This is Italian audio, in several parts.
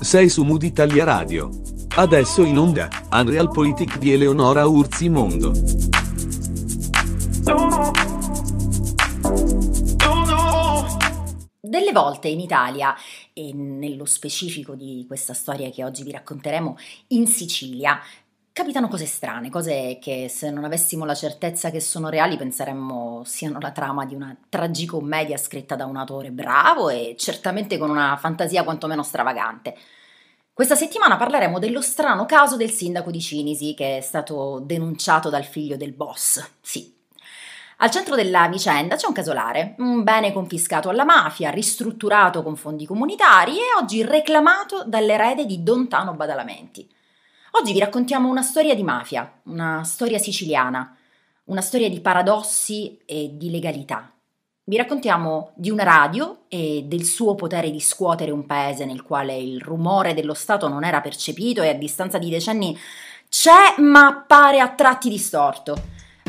Sei su Mood Italia Radio. Adesso in onda, Unreal Politic di Eleonora Urzi Mondo. Delle volte in Italia, e nello specifico di questa storia che oggi vi racconteremo, in Sicilia, capitano cose strane, cose che se non avessimo la certezza che sono reali penseremmo siano la trama di una tragicommedia scritta da un autore bravo e certamente con una fantasia quantomeno stravagante. Questa settimana parleremo dello strano caso del sindaco di Cinisi che è stato denunciato dal figlio del boss. Sì. Al centro della vicenda c'è un casolare, un bene confiscato alla mafia, ristrutturato con fondi comunitari e oggi reclamato dall'erede di Don Tano Badalamenti. Oggi vi raccontiamo una storia di mafia, una storia siciliana, una storia di paradossi e di legalità. Vi raccontiamo di una radio e del suo potere di scuotere un paese nel quale il rumore dello Stato non era percepito e a distanza di decenni c'è ma appare a tratti distorto.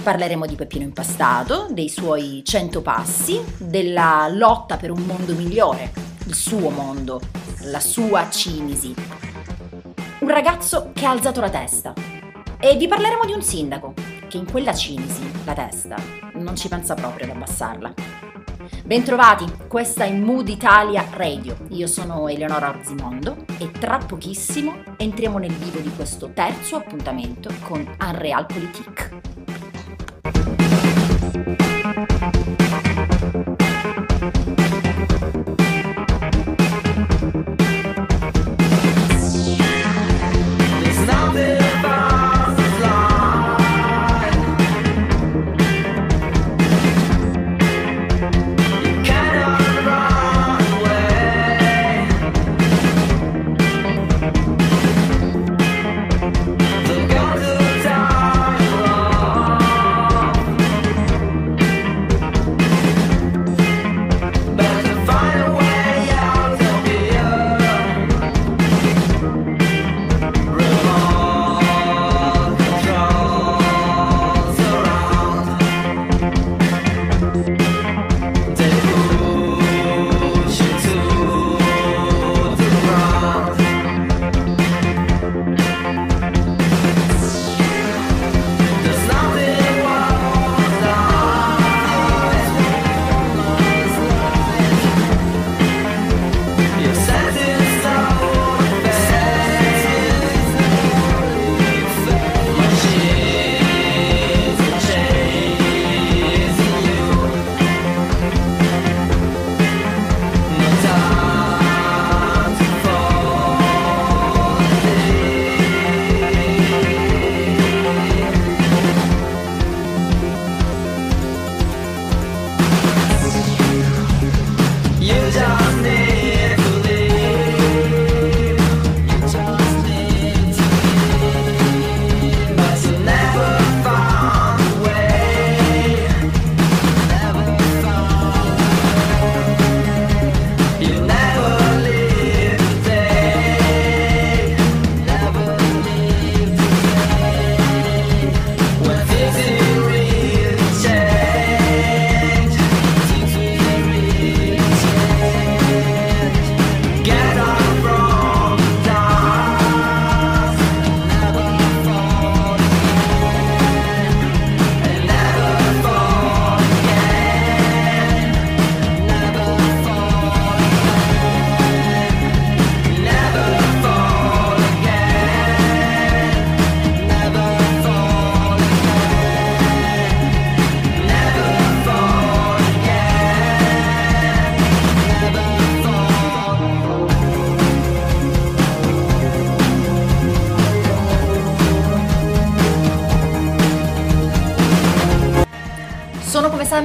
Parleremo di Peppino Impastato, dei suoi cento passi, della lotta per un mondo migliore, il suo mondo, la sua Cinisi, un ragazzo che ha alzato la testa. E vi parleremo di un sindaco che in quella cinisi la testa non ci pensa proprio ad abbassarla. Bentrovati, questa è Mood Italia Radio. Io sono Eleonora Orzimondo e tra pochissimo entriamo nel vivo di questo terzo appuntamento con Unreal Politique.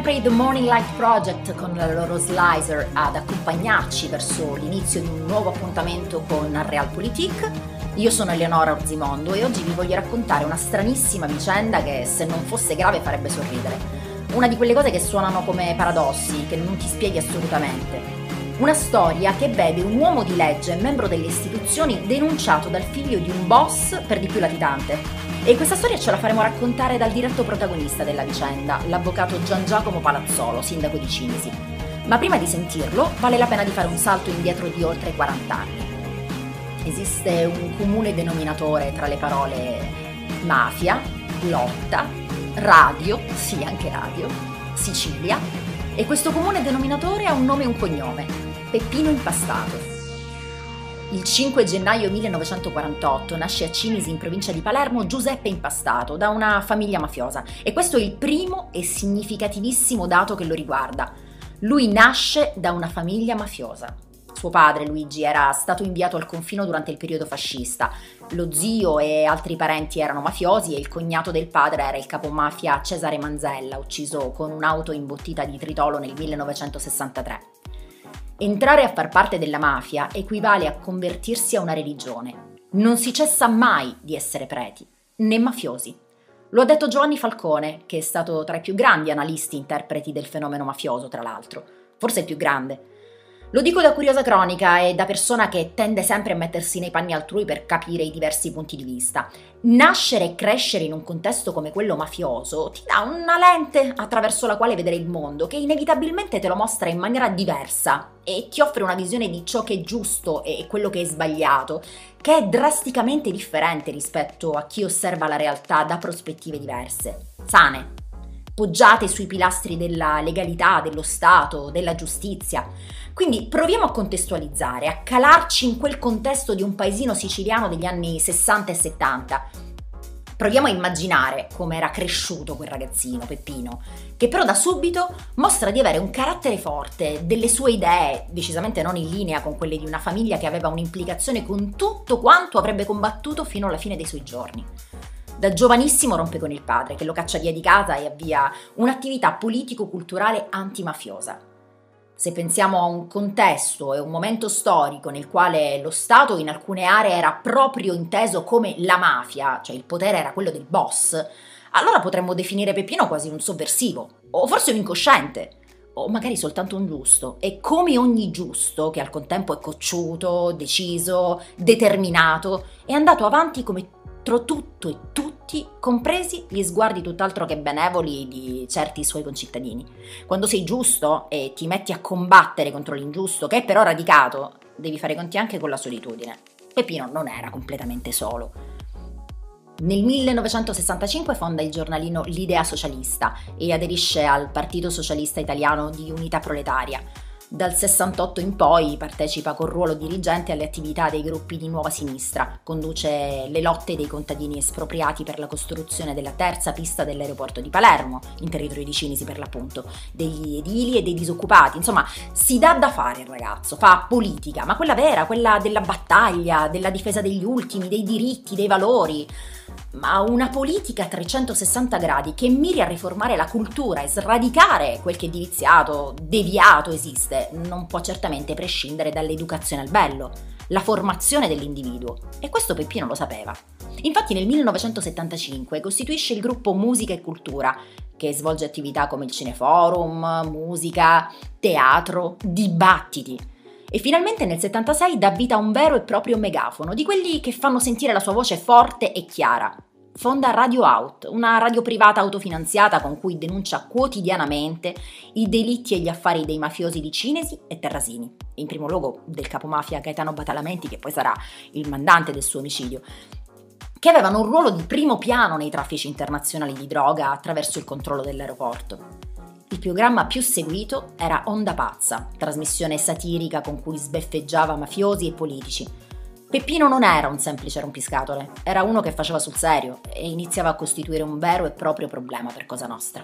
Sempre i The Morning Light Project con la loro slicer ad accompagnarci verso l'inizio di un nuovo appuntamento con Realpolitik. Io sono Eleonora Orzimondo e oggi vi voglio raccontare una stranissima vicenda che se non fosse grave farebbe sorridere. Una di quelle cose che suonano come paradossi, che non ti spieghi assolutamente. Una storia che vede un uomo di legge, membro delle istituzioni, denunciato dal figlio di un boss per di più latitante. E questa storia ce la faremo raccontare dal diretto protagonista della vicenda, l'avvocato Gian Giacomo Palazzolo, sindaco di Cinisi. Ma prima di sentirlo vale la pena di fare un salto indietro di oltre 40 anni. Esiste un comune denominatore tra le parole mafia, lotta, radio, sì anche radio, Sicilia, e questo comune denominatore ha un nome e un cognome, Peppino Impastato. Il 5 gennaio 1948 nasce a Cinisi in provincia di Palermo Giuseppe Impastato da una famiglia mafiosa e questo è il primo e significativissimo dato che lo riguarda. Lui nasce da una famiglia mafiosa. Suo padre, Luigi, era stato inviato al confino durante il periodo fascista. Lo zio e altri parenti erano mafiosi e il cognato del padre era il capomafia Cesare Manzella, ucciso con un'auto imbottita di tritolo nel 1963. Entrare a far parte della mafia equivale a convertirsi a una religione. Non si cessa mai di essere preti, né mafiosi. Lo ha detto Giovanni Falcone, che è stato tra i più grandi analisti interpreti del fenomeno mafioso, tra l'altro, forse il più grande. Lo dico da curiosa cronica e da persona che tende sempre a mettersi nei panni altrui per capire i diversi punti di vista. Nascere e crescere in un contesto come quello mafioso ti dà una lente attraverso la quale vedere il mondo che inevitabilmente te lo mostra in maniera diversa e ti offre una visione di ciò che è giusto e quello che è sbagliato, che è drasticamente differente rispetto a chi osserva la realtà da prospettive diverse, sane, poggiate sui pilastri della legalità, dello Stato, della giustizia. Quindi proviamo a contestualizzare, a calarci in quel contesto di un paesino siciliano degli anni 60 e 70. Proviamo a immaginare come era cresciuto quel ragazzino, Peppino, che però da subito mostra di avere un carattere forte, delle sue idee, decisamente non in linea con quelle di una famiglia che aveva un'implicazione con tutto quanto avrebbe combattuto fino alla fine dei suoi giorni. Da giovanissimo rompe con il padre, che lo caccia via di casa e avvia un'attività politico-culturale antimafiosa. Se pensiamo a un contesto e un momento storico nel quale lo Stato in alcune aree era proprio inteso come la mafia, cioè il potere era quello del boss, allora potremmo definire Peppino quasi un sovversivo, o forse un incosciente, o magari soltanto un giusto. E come ogni giusto, che al contempo è cocciuto, deciso, determinato, è andato avanti come contro tutto e tutti, compresi gli sguardi tutt'altro che benevoli di certi suoi concittadini. Quando sei giusto e ti metti a combattere contro l'ingiusto, che è però radicato, devi fare conti anche con la solitudine. Peppino non era completamente solo. Nel 1965 fonda il giornalino L'Idea Socialista e aderisce al Partito Socialista Italiano di Unità Proletaria dal 68 in poi partecipa col ruolo dirigente alle attività dei gruppi di Nuova Sinistra, conduce le lotte dei contadini espropriati per la costruzione della terza pista dell'aeroporto di Palermo, in territorio di Cinisi per l'appunto, degli edili e dei disoccupati, insomma si dà da fare il ragazzo, fa politica, ma quella vera, quella della battaglia, della difesa degli ultimi, dei diritti, dei valori ma una politica a 360 gradi che miri a riformare la cultura e sradicare quel che di viziato, deviato esiste, non può certamente prescindere dall'educazione al bello, la formazione dell'individuo. E questo Peppino lo sapeva. Infatti nel 1975 costituisce il gruppo Musica e Cultura, che svolge attività come il cineforum, musica, teatro, dibattiti. E finalmente nel 76 dà vita a un vero e proprio megafono, di quelli che fanno sentire la sua voce forte e chiara. Fonda Radio Out, una radio privata autofinanziata con cui denuncia quotidianamente i delitti e gli affari dei mafiosi di Cinesi e Terrasini, in primo luogo del capomafia Gaetano Batalamenti, che poi sarà il mandante del suo omicidio, che avevano un ruolo di primo piano nei traffici internazionali di droga attraverso il controllo dell'aeroporto. Il programma più seguito era Onda Pazza, trasmissione satirica con cui sbeffeggiava mafiosi e politici. Peppino non era un semplice rompiscatole, era uno che faceva sul serio e iniziava a costituire un vero e proprio problema per Cosa Nostra.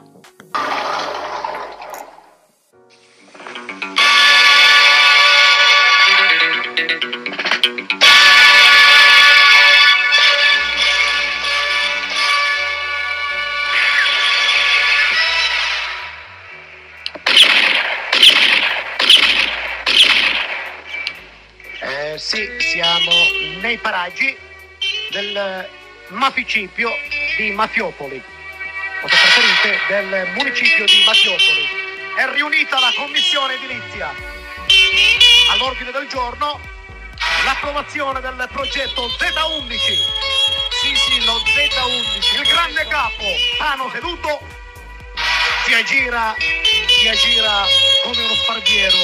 Nei paraggi del maficipio di Mafiopoli, o se preferite del municipio di Mafiopoli. È riunita la commissione edilizia. All'ordine del giorno l'approvazione del progetto Z11. Sì, sì, lo Z11. Il grande capo, Pano seduto, si aggira si aggira come uno sparviero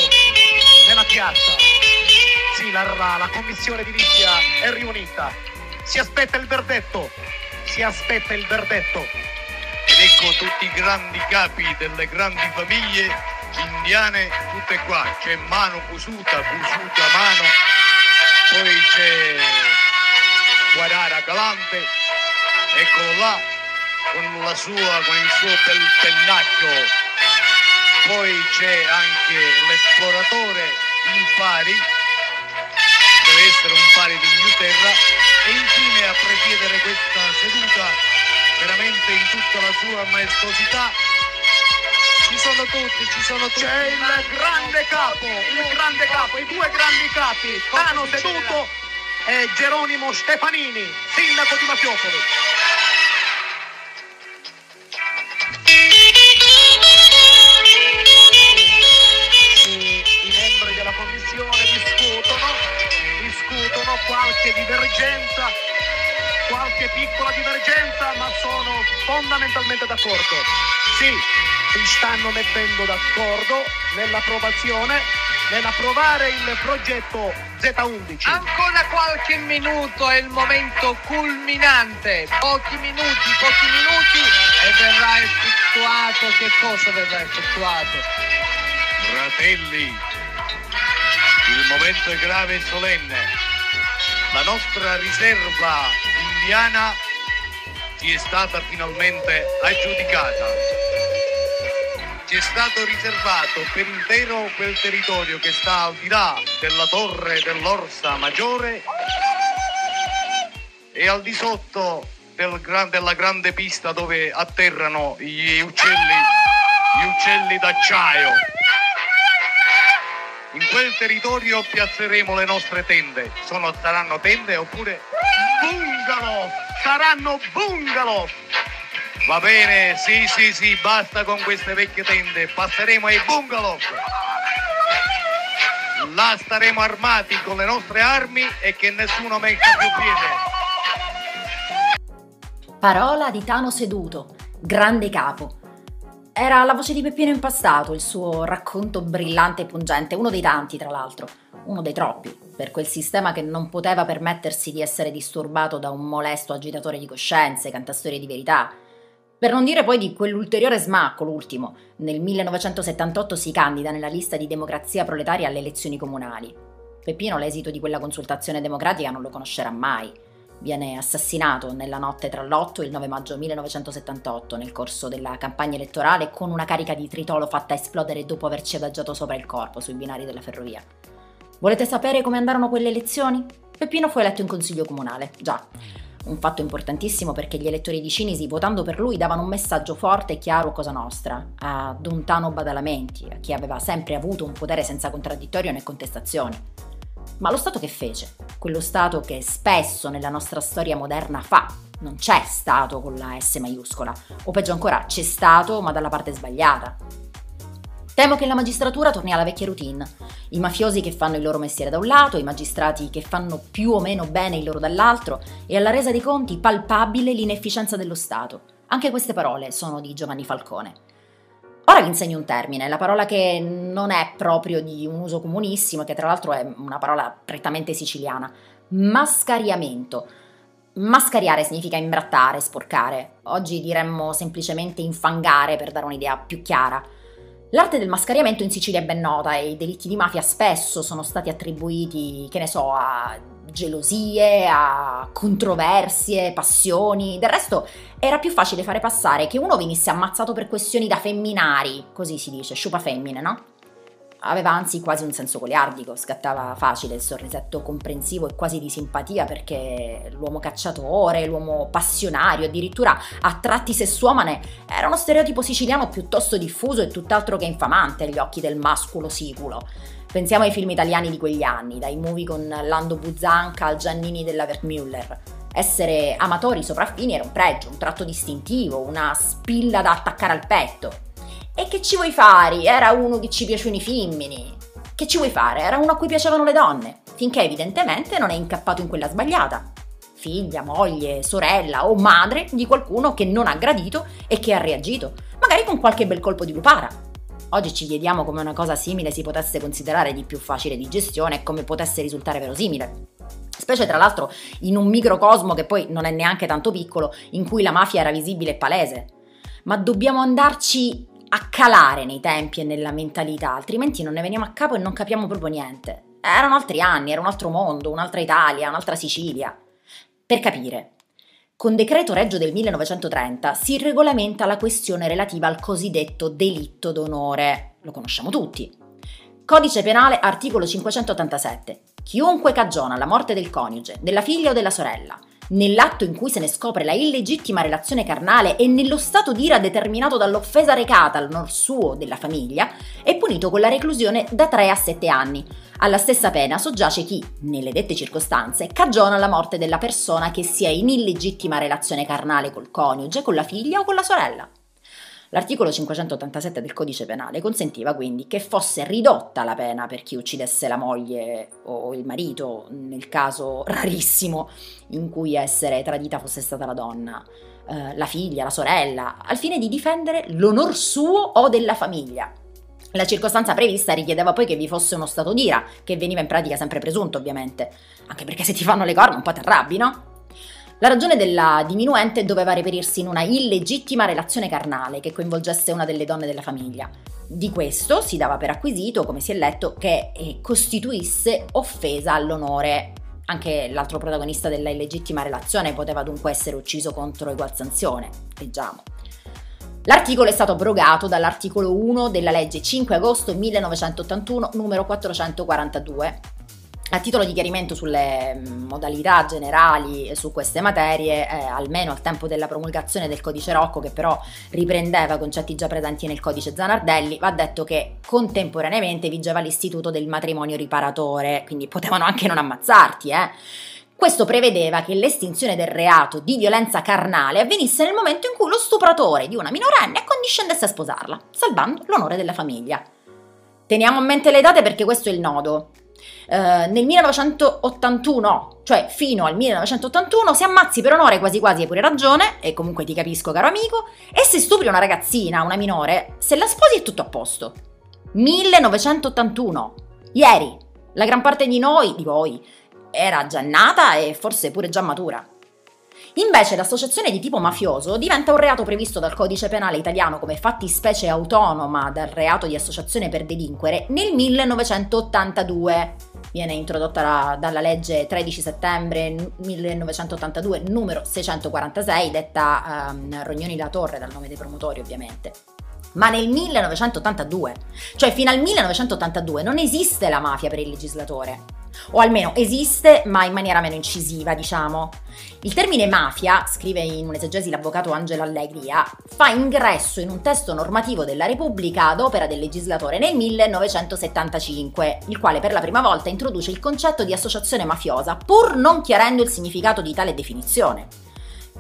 nella piazza. La, la commissione edilizia è riunita. Si aspetta il verdetto. Si aspetta il verdetto. Ed ecco tutti i grandi capi delle grandi famiglie indiane, tutte qua. C'è mano cusuta, cusuta mano. Poi c'è Guarara Galante, eccolo là, con la sua, con il suo bel pennacchio. Poi c'è anche l'esploratore, il pari, deve essere un pari di Inghilterra, e infine a presiedere questa seduta, veramente in tutta la sua maestosità, ci sono tutti, ci sono tutti. C'è il grande capo, il grande capo, i due grandi capi, Tano seduto e Geronimo Stefanini, sindaco di Mafiopoli. Fondamentalmente d'accordo. Sì, si stanno mettendo d'accordo nell'approvazione, nell'approvare il progetto Z11. Ancora qualche minuto è il momento culminante, pochi minuti, pochi minuti e verrà effettuato, che cosa verrà effettuato? Fratelli, il momento è grave e solenne. La nostra riserva indiana ci è stata finalmente aggiudicata. Ci è stato riservato per intero quel territorio che sta al di là della torre dell'Orsa Maggiore e al di sotto del gran- della grande pista dove atterrano gli uccelli, gli uccelli d'acciaio. In quel territorio piazzeremo le nostre tende. Sono, saranno tende oppure Bungalow! Saranno bungalow! Va bene, sì, sì, sì, basta con queste vecchie tende, passeremo ai bungalow. Là staremo armati con le nostre armi e che nessuno metta più piede. Parola di Tano seduto, grande capo. Era la voce di Peppino Impastato, il suo racconto brillante e pungente, uno dei tanti tra l'altro, uno dei troppi, per quel sistema che non poteva permettersi di essere disturbato da un molesto agitatore di coscienze, cantastorie di verità. Per non dire poi di quell'ulteriore smacco, l'ultimo. Nel 1978 si candida nella lista di democrazia proletaria alle elezioni comunali. Peppino l'esito di quella consultazione democratica non lo conoscerà mai. Viene assassinato nella notte tra l'8 e il 9 maggio 1978 nel corso della campagna elettorale con una carica di tritolo fatta esplodere dopo averci adagiato sopra il corpo sui binari della ferrovia. Volete sapere come andarono quelle elezioni? Peppino fu eletto in consiglio comunale, già. Un fatto importantissimo perché gli elettori di Cinisi, votando per lui, davano un messaggio forte e chiaro a Cosa Nostra, a Don Tano Badalamenti, a chi aveva sempre avuto un potere senza contraddittorio né contestazioni. Ma lo Stato che fece? Quello Stato che spesso nella nostra storia moderna fa. Non c'è Stato con la S maiuscola, o peggio ancora, c'è Stato ma dalla parte sbagliata. Temo che la magistratura torni alla vecchia routine. I mafiosi che fanno il loro mestiere da un lato, i magistrati che fanno più o meno bene il loro dall'altro e alla resa dei conti palpabile l'inefficienza dello Stato. Anche queste parole sono di Giovanni Falcone. Ora vi insegno un termine, la parola che non è proprio di un uso comunissimo, che tra l'altro è una parola prettamente siciliana. Mascariamento. Mascariare significa imbrattare, sporcare. Oggi diremmo semplicemente infangare per dare un'idea più chiara. L'arte del mascariamento in Sicilia è ben nota e i delitti di mafia spesso sono stati attribuiti, che ne so, a gelosie, a controversie, passioni. Del resto era più facile fare passare che uno venisse ammazzato per questioni da femminari, così si dice, sciupa femmine, no? Aveva anzi quasi un senso goliardico, scattava facile il sorrisetto comprensivo e quasi di simpatia perché l'uomo cacciatore, l'uomo passionario, addirittura a tratti sessuomane, era uno stereotipo siciliano piuttosto diffuso e tutt'altro che infamante agli occhi del masculo siculo. Pensiamo ai film italiani di quegli anni, dai movie con Lando Buzzanca al Giannini della Wertmüller. Essere amatori sopraffini era un pregio, un tratto distintivo, una spilla da attaccare al petto. E che ci vuoi fare? Era uno che ci piacevano i femmini. Che ci vuoi fare? Era uno a cui piacevano le donne, finché evidentemente non è incappato in quella sbagliata. Figlia, moglie, sorella o madre di qualcuno che non ha gradito e che ha reagito, magari con qualche bel colpo di lupara. Oggi ci chiediamo come una cosa simile si potesse considerare di più facile di gestione e come potesse risultare verosimile. Specie tra l'altro in un microcosmo che poi non è neanche tanto piccolo, in cui la mafia era visibile e palese. Ma dobbiamo andarci a calare nei tempi e nella mentalità, altrimenti non ne veniamo a capo e non capiamo proprio niente. Erano altri anni, era un altro mondo, un'altra Italia, un'altra Sicilia. Per capire, con decreto Reggio del 1930 si regolamenta la questione relativa al cosiddetto delitto d'onore. Lo conosciamo tutti. Codice penale, articolo 587. Chiunque cagiona la morte del coniuge, della figlia o della sorella, nell'atto in cui se ne scopre la illegittima relazione carnale e nello stato d'ira determinato dall'offesa recata all'onor suo della famiglia, è punito con la reclusione da 3 a 7 anni. Alla stessa pena soggiace chi, nelle dette circostanze, cagiona la morte della persona che sia in illegittima relazione carnale col coniuge, con la figlia o con la sorella. L'articolo 587 del codice penale consentiva quindi che fosse ridotta la pena per chi uccidesse la moglie o il marito, nel caso rarissimo in cui essere tradita fosse stata la donna, eh, la figlia, la sorella, al fine di difendere l'onor suo o della famiglia. La circostanza prevista richiedeva poi che vi fosse uno stato d'ira, che veniva in pratica sempre presunto ovviamente, anche perché se ti fanno le corna un po' ti arrabbi, no? La ragione della diminuente doveva reperirsi in una illegittima relazione carnale che coinvolgesse una delle donne della famiglia. Di questo si dava per acquisito, come si è letto, che eh, costituisse offesa all'onore. Anche l'altro protagonista della illegittima relazione poteva dunque essere ucciso contro egual sanzione. Leggiamo. L'articolo è stato abrogato dall'articolo 1 della legge 5 agosto 1981 numero 442 a titolo di chiarimento sulle mm, modalità generali su queste materie, eh, almeno al tempo della promulgazione del codice Rocco, che però riprendeva concetti già presenti nel codice Zanardelli, va detto che contemporaneamente vigeva l'istituto del matrimonio riparatore, quindi potevano anche non ammazzarti, eh. Questo prevedeva che l'estinzione del reato di violenza carnale avvenisse nel momento in cui lo stupratore di una minorenne accondiscendesse a sposarla, salvando l'onore della famiglia. Teniamo a mente le date perché questo è il nodo. Eh, nel 1981, cioè fino al 1981, se ammazzi per onore quasi quasi hai pure ragione, e comunque ti capisco caro amico, e se stupri una ragazzina, una minore, se la sposi è tutto a posto. 1981, ieri, la gran parte di noi, di voi, era già nata e forse pure già matura. Invece l'associazione di tipo mafioso diventa un reato previsto dal codice penale italiano come fattispecie autonoma dal reato di associazione per delinquere nel 1982. Viene introdotta la, dalla legge 13 settembre 1982 numero 646, detta um, Rognoni La Torre dal nome dei promotori ovviamente. Ma nel 1982, cioè fino al 1982, non esiste la mafia per il legislatore o almeno esiste ma in maniera meno incisiva, diciamo. Il termine mafia, scrive in un'esegesi l'avvocato Angelo Allegria, fa ingresso in un testo normativo della Repubblica ad opera del legislatore nel 1975, il quale per la prima volta introduce il concetto di associazione mafiosa, pur non chiarendo il significato di tale definizione.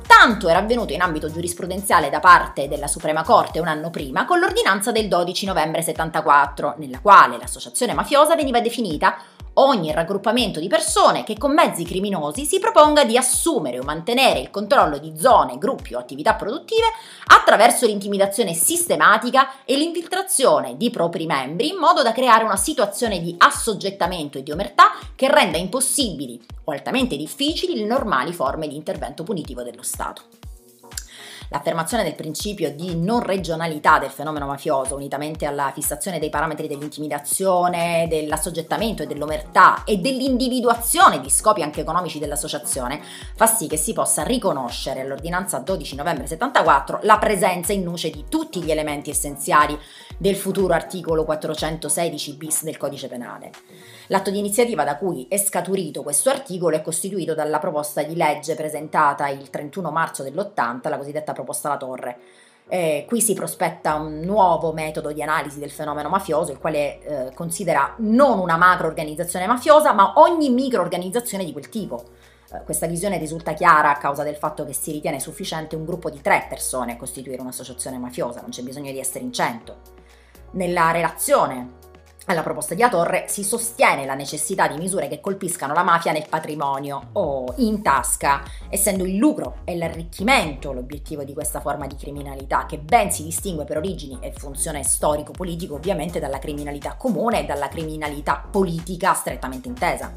Tanto era avvenuto in ambito giurisprudenziale da parte della Suprema Corte un anno prima con l'ordinanza del 12 novembre 74, nella quale l'associazione mafiosa veniva definita ogni raggruppamento di persone che con mezzi criminosi si proponga di assumere o mantenere il controllo di zone, gruppi o attività produttive attraverso l'intimidazione sistematica e l'infiltrazione di propri membri in modo da creare una situazione di assoggettamento e di omertà che renda impossibili o altamente difficili le normali forme di intervento punitivo dello Stato. L'affermazione del principio di non regionalità del fenomeno mafioso, unitamente alla fissazione dei parametri dell'intimidazione, dell'assoggettamento e dell'omertà e dell'individuazione di scopi anche economici dell'associazione, fa sì che si possa riconoscere all'ordinanza 12 novembre 74 la presenza in nuce di tutti gli elementi essenziali del futuro articolo 416 bis del codice penale. L'atto di iniziativa da cui è scaturito questo articolo è costituito dalla proposta di legge presentata il 31 marzo dell'80, la cosiddetta proposta La Torre. Eh, qui si prospetta un nuovo metodo di analisi del fenomeno mafioso, il quale eh, considera non una macro organizzazione mafiosa, ma ogni microorganizzazione di quel tipo. Eh, questa visione risulta chiara a causa del fatto che si ritiene sufficiente un gruppo di tre persone a costituire un'associazione mafiosa, non c'è bisogno di essere in cento. Nella relazione alla proposta di Atorre si sostiene la necessità di misure che colpiscano la mafia nel patrimonio o in tasca, essendo il lucro e l'arricchimento l'obiettivo di questa forma di criminalità, che ben si distingue per origini e funzione storico-politico ovviamente dalla criminalità comune e dalla criminalità politica strettamente intesa.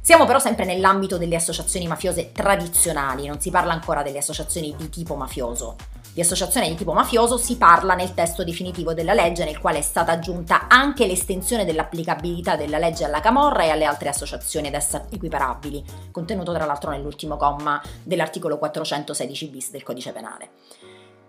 Siamo però sempre nell'ambito delle associazioni mafiose tradizionali, non si parla ancora delle associazioni di tipo mafioso. Di associazione di tipo mafioso si parla nel testo definitivo della legge nel quale è stata aggiunta anche l'estensione dell'applicabilità della legge alla Camorra e alle altre associazioni ad essa equiparabili, contenuto tra l'altro nell'ultimo comma dell'articolo 416 bis del codice penale.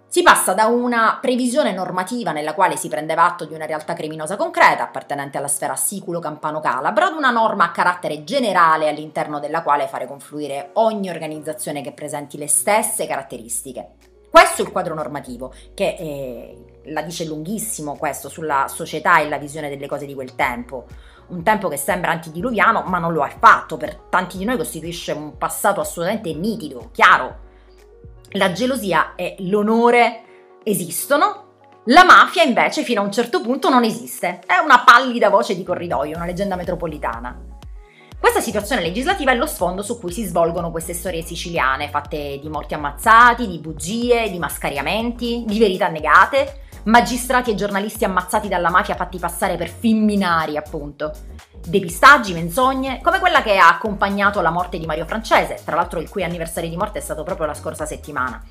Si passa da una previsione normativa nella quale si prendeva atto di una realtà criminosa concreta appartenente alla sfera siculo-campano-calabro ad una norma a carattere generale all'interno della quale fare confluire ogni organizzazione che presenti le stesse caratteristiche. Questo è il quadro normativo, che eh, la dice lunghissimo questo sulla società e la visione delle cose di quel tempo. Un tempo che sembra antidiluviano, ma non lo è affatto. Per tanti di noi costituisce un passato assolutamente nitido, chiaro. La gelosia e l'onore esistono, la mafia invece fino a un certo punto non esiste. È una pallida voce di corridoio, una leggenda metropolitana. Questa situazione legislativa è lo sfondo su cui si svolgono queste storie siciliane, fatte di morti ammazzati, di bugie, di mascariamenti, di verità negate, magistrati e giornalisti ammazzati dalla mafia fatti passare per femminari, appunto. Depistaggi, menzogne, come quella che ha accompagnato la morte di Mario Francese, tra l'altro il cui anniversario di morte è stato proprio la scorsa settimana.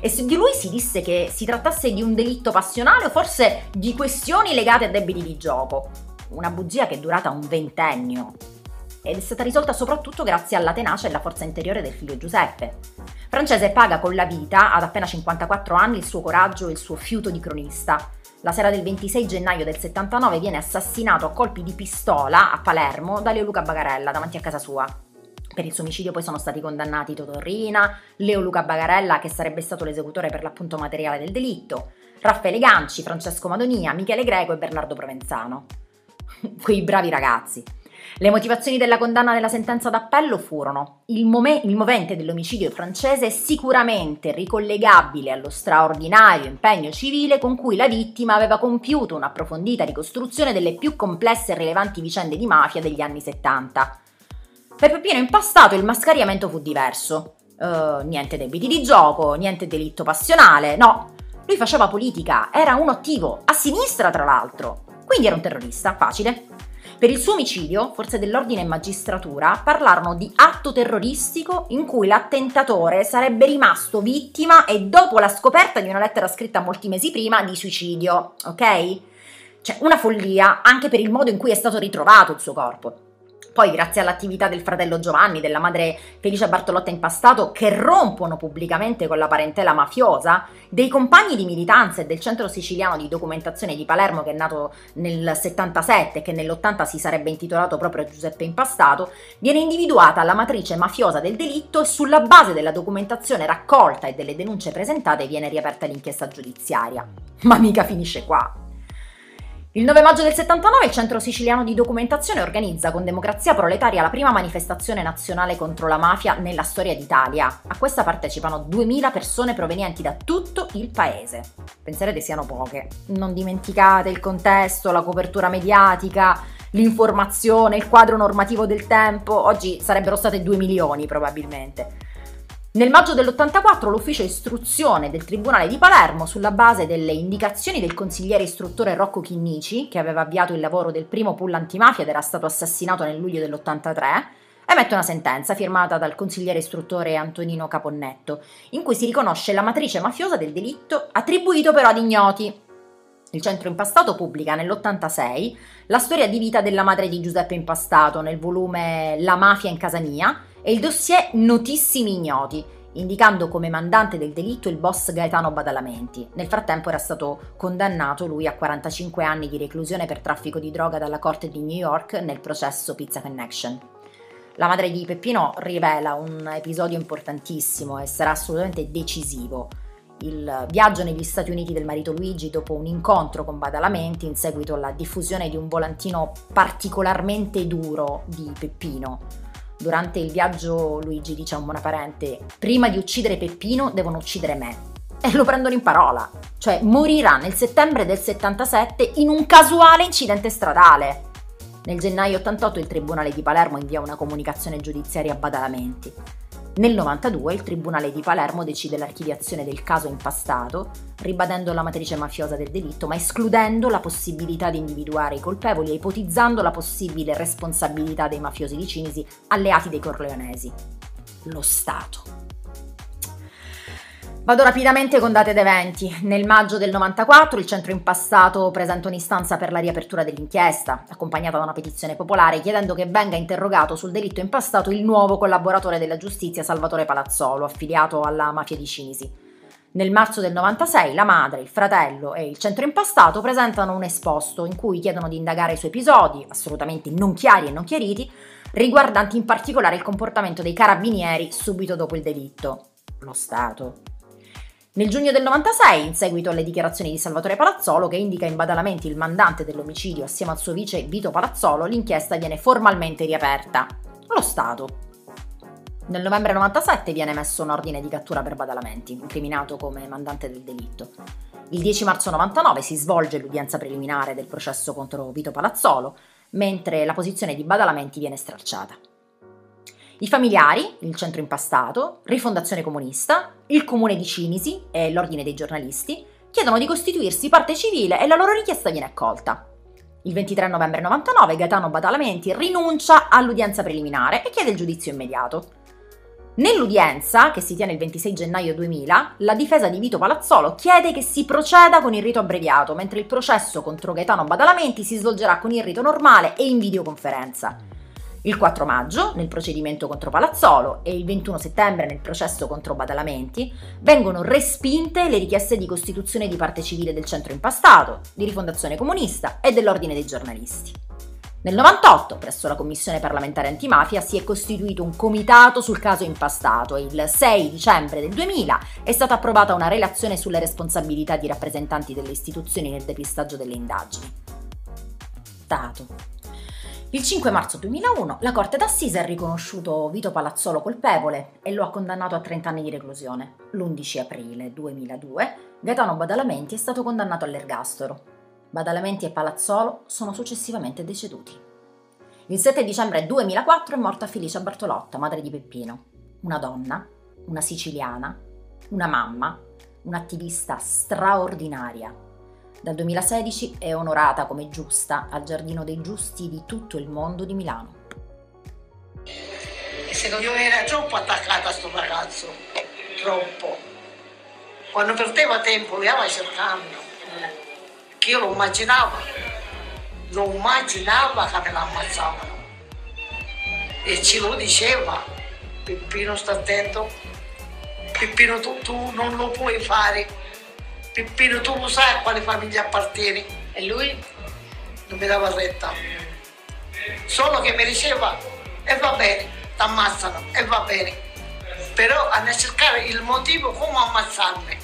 E di lui si disse che si trattasse di un delitto passionale o forse di questioni legate a debiti di gioco. Una bugia che è durata un ventennio ed è stata risolta soprattutto grazie alla tenacia e alla forza interiore del figlio Giuseppe. Francese paga con la vita, ad appena 54 anni, il suo coraggio e il suo fiuto di cronista. La sera del 26 gennaio del 79 viene assassinato a colpi di pistola a Palermo da Leo Luca Bagarella davanti a casa sua. Per il suo omicidio poi sono stati condannati Totò Rina, Leo Luca Bagarella, che sarebbe stato l'esecutore per l'appunto materiale del delitto, Raffaele Ganci, Francesco Madonia, Michele Greco e Bernardo Provenzano. Quei bravi ragazzi. Le motivazioni della condanna della sentenza d'appello furono il, mom- il movente dell'omicidio francese è sicuramente ricollegabile allo straordinario impegno civile con cui la vittima aveva compiuto un'approfondita ricostruzione delle più complesse e rilevanti vicende di mafia degli anni 70. Per Peppino Impastato il mascariamento fu diverso. Uh, niente debiti di gioco, niente delitto passionale, no. Lui faceva politica, era un attivo, a sinistra tra l'altro. Quindi era un terrorista, facile. Per il suo omicidio, forze dell'ordine e magistratura parlarono di atto terroristico in cui l'attentatore sarebbe rimasto vittima e dopo la scoperta di una lettera scritta molti mesi prima di suicidio, ok? Cioè una follia anche per il modo in cui è stato ritrovato il suo corpo. Poi, grazie all'attività del fratello Giovanni, della madre Felicia Bartolotta Impastato, che rompono pubblicamente con la parentela mafiosa, dei compagni di militanza e del centro siciliano di documentazione di Palermo, che è nato nel 77 e che nell'80 si sarebbe intitolato proprio Giuseppe Impastato, viene individuata la matrice mafiosa del delitto e sulla base della documentazione raccolta e delle denunce presentate viene riaperta l'inchiesta giudiziaria. Ma mica finisce qua. Il 9 maggio del 79 il Centro Siciliano di Documentazione organizza con Democrazia Proletaria la prima manifestazione nazionale contro la mafia nella storia d'Italia. A questa partecipano 2000 persone provenienti da tutto il paese. Penserete siano poche. Non dimenticate il contesto, la copertura mediatica, l'informazione, il quadro normativo del tempo. Oggi sarebbero state 2 milioni probabilmente. Nel maggio dell'84 l'ufficio istruzione del Tribunale di Palermo, sulla base delle indicazioni del consigliere istruttore Rocco Chinnici, che aveva avviato il lavoro del primo pull antimafia ed era stato assassinato nel luglio dell'83, emette una sentenza firmata dal consigliere istruttore Antonino Caponnetto, in cui si riconosce la matrice mafiosa del delitto attribuito però ad ignoti. Il centro impastato pubblica nell'86 la storia di vita della madre di Giuseppe Impastato nel volume La mafia in casa mia, e il dossier Notissimi Ignoti, indicando come mandante del delitto il boss Gaetano Badalamenti. Nel frattempo era stato condannato lui a 45 anni di reclusione per traffico di droga dalla Corte di New York nel processo Pizza Connection. La madre di Peppino rivela un episodio importantissimo e sarà assolutamente decisivo. Il viaggio negli Stati Uniti del marito Luigi dopo un incontro con Badalamenti in seguito alla diffusione di un volantino particolarmente duro di Peppino Durante il viaggio Luigi dice a un buona parente, prima di uccidere Peppino devono uccidere me. e lo prendono in parola. Cioè morirà nel settembre del 77 in un casuale incidente stradale. Nel gennaio 88 il Tribunale di Palermo invia una comunicazione giudiziaria a Badalamenti. Nel 92 il Tribunale di Palermo decide l'archiviazione del caso impastato, ribadendo la matrice mafiosa del delitto, ma escludendo la possibilità di individuare i colpevoli e ipotizzando la possibile responsabilità dei mafiosi di Cinisi alleati dei corleonesi. Lo Stato. Vado rapidamente con date ed eventi. Nel maggio del 94 il centro impastato presenta un'istanza per la riapertura dell'inchiesta, accompagnata da una petizione popolare chiedendo che venga interrogato sul delitto impastato il nuovo collaboratore della giustizia Salvatore Palazzolo, affiliato alla mafia di Cinisi. Nel marzo del 96 la madre, il fratello e il centro impastato presentano un esposto in cui chiedono di indagare su episodi, assolutamente non chiari e non chiariti, riguardanti in particolare il comportamento dei carabinieri subito dopo il delitto. Lo Stato. Nel giugno del 96, in seguito alle dichiarazioni di Salvatore Palazzolo, che indica in badalamenti il mandante dell'omicidio assieme al suo vice Vito Palazzolo, l'inchiesta viene formalmente riaperta. Lo Stato. Nel novembre 97 viene emesso un ordine di cattura per Badalamenti, incriminato come mandante del delitto. Il 10 marzo 99 si svolge l'udienza preliminare del processo contro Vito Palazzolo, mentre la posizione di Badalamenti viene stracciata. I familiari, il centro impastato, Rifondazione Comunista, il comune di Cinisi e l'ordine dei giornalisti chiedono di costituirsi parte civile e la loro richiesta viene accolta. Il 23 novembre 99 Gaetano Badalamenti rinuncia all'udienza preliminare e chiede il giudizio immediato. Nell'udienza, che si tiene il 26 gennaio 2000, la difesa di Vito Palazzolo chiede che si proceda con il rito abbreviato, mentre il processo contro Gaetano Badalamenti si svolgerà con il rito normale e in videoconferenza. Il 4 maggio, nel procedimento contro Palazzolo, e il 21 settembre, nel processo contro Badalamenti, vengono respinte le richieste di costituzione di parte civile del centro impastato, di rifondazione comunista e dell'ordine dei giornalisti. Nel 98, presso la Commissione parlamentare antimafia, si è costituito un comitato sul caso impastato e il 6 dicembre del 2000 è stata approvata una relazione sulle responsabilità di rappresentanti delle istituzioni nel depistaggio delle indagini. Stato. Il 5 marzo 2001 la Corte d'Assise ha riconosciuto Vito Palazzolo colpevole e lo ha condannato a 30 anni di reclusione. L'11 aprile 2002 Gaetano Badalamenti è stato condannato all'ergastolo. Badalamenti e Palazzolo sono successivamente deceduti. Il 7 dicembre 2004 è morta Felicia Bartolotta, madre di Peppino, una donna, una siciliana, una mamma, un'attivista straordinaria dal 2016 è onorata come giusta al Giardino dei Giusti di tutto il mondo di Milano. Secondo me era troppo attaccata a sto ragazzo, troppo. Quando perdeva tempo lo stava cercando, che io lo immaginavo, lo immaginavo che me l'ammazzavano. E ce lo diceva, Peppino sta attento, Peppino tu, tu non lo puoi fare Peppino, tu lo sai a quale famiglia appartieni? E lui non mi dava retta. Solo che mi diceva, e va bene, ti ammazzano, e va bene. Però hanno a cercare il motivo come ammazzarmi.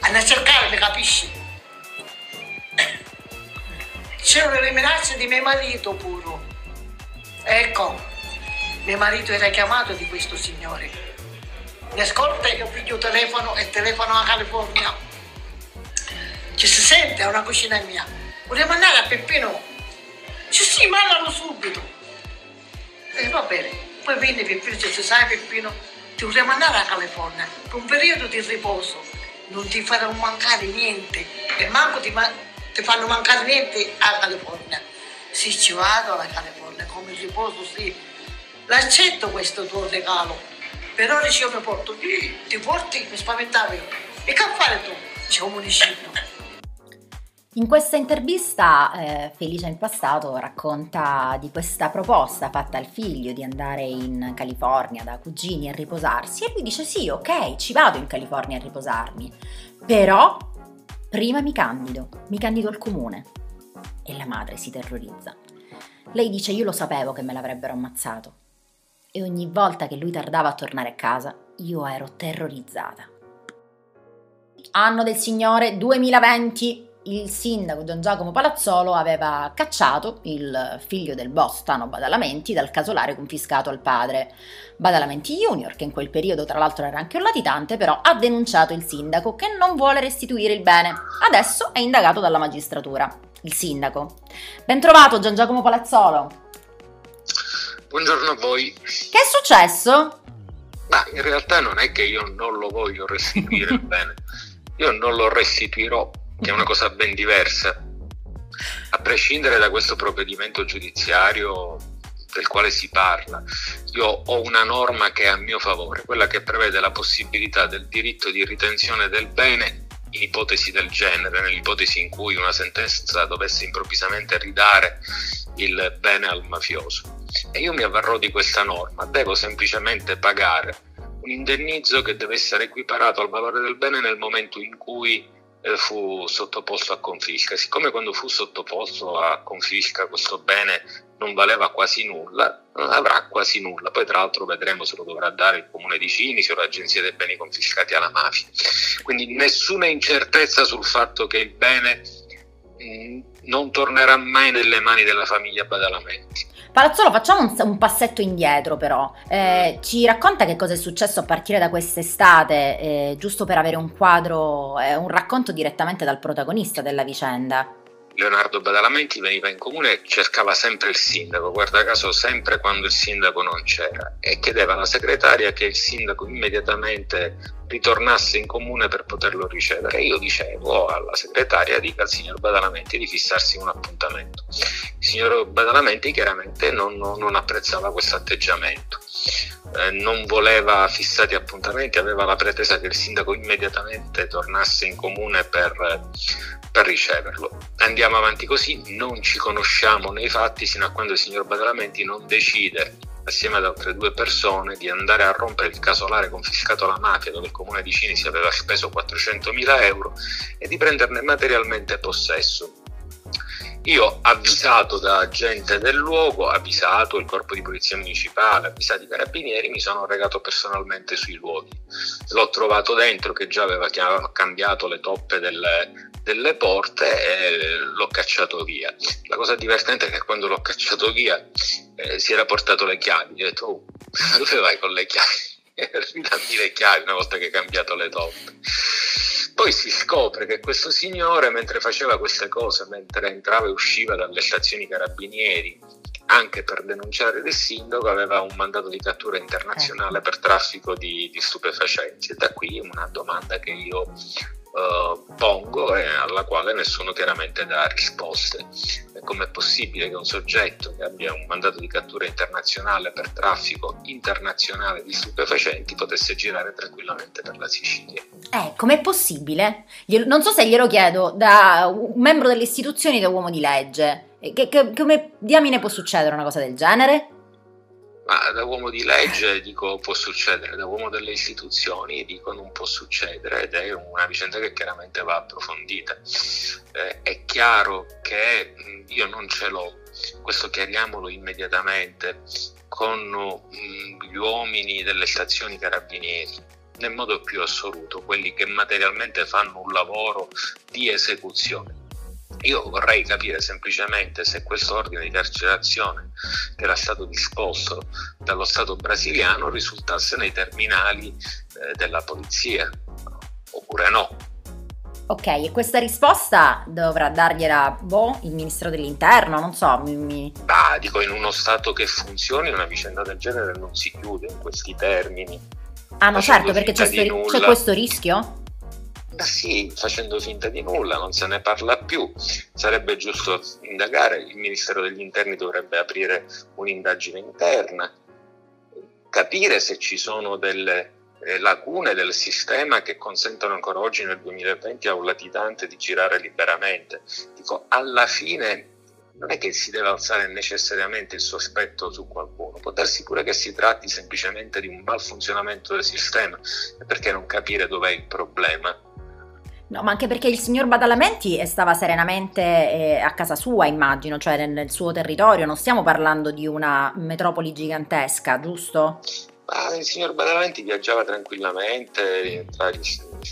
Hanno a cercare, mi capisci? C'erano le minacce di mio marito pure. Ecco, mio marito era chiamato di questo signore mi ascolta, io piglio il telefono e telefono a California. Ci si sente, è una cucina mia. Volevo andare a Peppino. Sì, sì, mandalo subito. E va bene. Poi viene Peppino, ci si sai Peppino, ti vorremmo andare a California per un periodo di riposo. Non ti farà mancare niente. E manco ti, man- ti fanno mancare niente a California. Sì, ci vado alla California, come riposo, sì. L'accetto questo tuo regalo però dice io mi porto, ti porti, mi spaventavo io. E che fare tu? Dice come un discepolo. In questa intervista eh, Felice Impastato racconta di questa proposta fatta al figlio di andare in California da cugini a riposarsi e lui dice sì, ok, ci vado in California a riposarmi, però prima mi candido, mi candido al comune. E la madre si terrorizza. Lei dice io lo sapevo che me l'avrebbero ammazzato, e ogni volta che lui tardava a tornare a casa io ero terrorizzata. Anno del Signore 2020, il sindaco Gian Giacomo Palazzolo aveva cacciato il figlio del boss Tano Badalamenti dal casolare confiscato al padre. Badalamenti Junior, che in quel periodo tra l'altro era anche un latitante, però ha denunciato il sindaco che non vuole restituire il bene. Adesso è indagato dalla magistratura. Il sindaco. Ben trovato Gian Giacomo Palazzolo. Buongiorno a voi. Che è successo? Ma in realtà non è che io non lo voglio restituire il bene, io non lo restituirò, che è una cosa ben diversa. A prescindere da questo provvedimento giudiziario del quale si parla, io ho una norma che è a mio favore, quella che prevede la possibilità del diritto di ritenzione del bene in ipotesi del genere, nell'ipotesi in cui una sentenza dovesse improvvisamente ridare il bene al mafioso. E io mi avvarrò di questa norma, devo semplicemente pagare un indennizzo che deve essere equiparato al valore del bene nel momento in cui eh, fu sottoposto a confisca. Siccome quando fu sottoposto a confisca questo bene non valeva quasi nulla, avrà quasi nulla. Poi tra l'altro vedremo se lo dovrà dare il comune di Cinisi o l'agenzia dei beni confiscati alla mafia. Quindi nessuna incertezza sul fatto che il bene mh, mm, non tornerà mai nelle mani della famiglia Badalamenti. Palazzolo, facciamo un, un passetto indietro però. Eh, ci racconta che cosa è successo a partire da quest'estate, eh, giusto per avere un quadro, eh, un racconto direttamente dal protagonista della vicenda. Leonardo Badalamenti veniva in comune e cercava sempre il sindaco, guarda caso sempre quando il sindaco non c'era, e chiedeva alla segretaria che il sindaco immediatamente ritornasse in comune per poterlo ricevere. Io dicevo alla segretaria, dica al signor Badalamenti di fissarsi un appuntamento. Il signor Badalamenti chiaramente non, non, non apprezzava questo atteggiamento. Eh, non voleva fissati appuntamenti, aveva la pretesa che il sindaco immediatamente tornasse in comune per, per riceverlo. Andiamo avanti così, non ci conosciamo nei fatti sino a quando il signor Badalamenti non decide assieme ad altre due persone di andare a rompere il casolare confiscato alla mafia dove il comune di Cinisi aveva speso 400.000 euro e di prenderne materialmente possesso. Io, avvisato da gente del luogo, avvisato il corpo di polizia municipale, avvisato i carabinieri, mi sono recato personalmente sui luoghi. L'ho trovato dentro che già aveva cambiato le toppe delle, delle porte e l'ho cacciato via. La cosa divertente è che quando l'ho cacciato via eh, si era portato le chiavi. Ho detto, oh, dove vai con le chiavi? ridammi le chiavi una volta che hai cambiato le toppe. Poi si scopre che questo signore, mentre faceva queste cose, mentre entrava e usciva dalle stazioni carabinieri, anche per denunciare il sindaco, aveva un mandato di cattura internazionale ecco. per traffico di, di stupefacenti. E da qui una domanda che io uh, pongo e alla quale nessuno chiaramente dà risposte. Com'è possibile che un soggetto che abbia un mandato di cattura internazionale per traffico internazionale di stupefacenti potesse girare tranquillamente per la Sicilia? Eh, com'è possibile? Non so se glielo chiedo da un membro delle istituzioni, da uomo di legge. Che, che, come diamine può succedere una cosa del genere? Ma da uomo di legge dico può succedere, da uomo delle istituzioni dico non può succedere. Ed è una vicenda che chiaramente va approfondita. Eh, è chiaro che io non ce l'ho, questo chiariamolo immediatamente, con mh, gli uomini delle stazioni carabinieri. Nel modo più assoluto, quelli che materialmente fanno un lavoro di esecuzione io vorrei capire semplicemente se questo ordine di carcerazione che era stato disposto dallo Stato brasiliano risultasse nei terminali eh, della polizia oppure no. Ok, e questa risposta dovrà dargliela boh, il ministro dell'interno, non so. Mi, mi... Ah, dico, in uno Stato che funzioni una vicenda del genere non si chiude in questi termini. Ah no, certo, perché c'è, sto, c'è questo rischio? Ma sì, facendo finta di nulla, non se ne parla più. Sarebbe giusto indagare, il Ministero degli Interni dovrebbe aprire un'indagine interna, capire se ci sono delle eh, lacune del sistema che consentono ancora oggi nel 2020 a un latitante di girare liberamente. Dico, alla fine non è che si deve alzare necessariamente il sospetto su qualcuno, può darsi pure che si tratti semplicemente di un malfunzionamento del sistema perché non capire dov'è il problema? No, ma anche perché il signor Badalamenti stava serenamente eh, a casa sua, immagino, cioè nel, nel, suo territorio, non stiamo parlando di una metropoli gigantesca, giusto? Ma il signor Badalamenti viaggiava tranquillamente tra gli,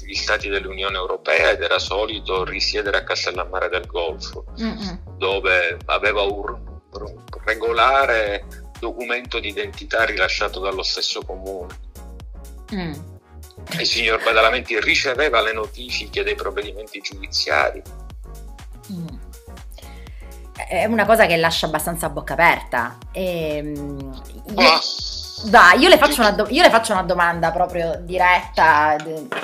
gli, stati dell'Unione Europea ed era solito risiedere a Castellammare del Golfo, Mm-mm. dove aveva un, un regolare documento di identità rilasciato dallo stesso comune. Mm. Il signor Badalamenti riceveva le notifiche dei provvedimenti giudiziari. Mm. È una cosa che lascia abbastanza a bocca aperta. Ehm, io, dai, io le, do- io le, faccio una domanda proprio diretta,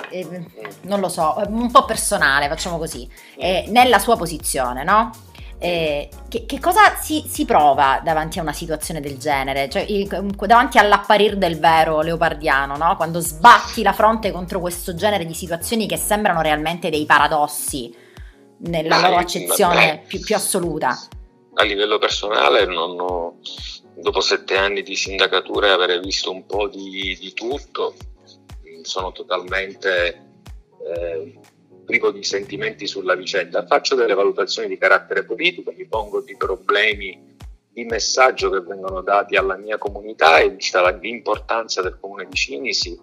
eh, non lo so, un po' personale, facciamo così. Eh, nella sua posizione, no? Eh, che, che, cosa si, si, prova davanti a una situazione del genere? Cioè, il, davanti all'apparir del vero leopardiano, no? Quando sbatti la fronte contro questo genere di situazioni che sembrano realmente dei paradossi nella ma, loro accezione più, più, assoluta. A livello personale, ho, dopo sette anni di sindacatura e aver visto un po' di, di tutto, sono totalmente... Eh, privo di sentimenti sulla vicenda, faccio delle valutazioni di carattere politico, mi pongo di problemi di messaggio che vengono dati alla mia comunità e vista l'importanza del comune di Cinisi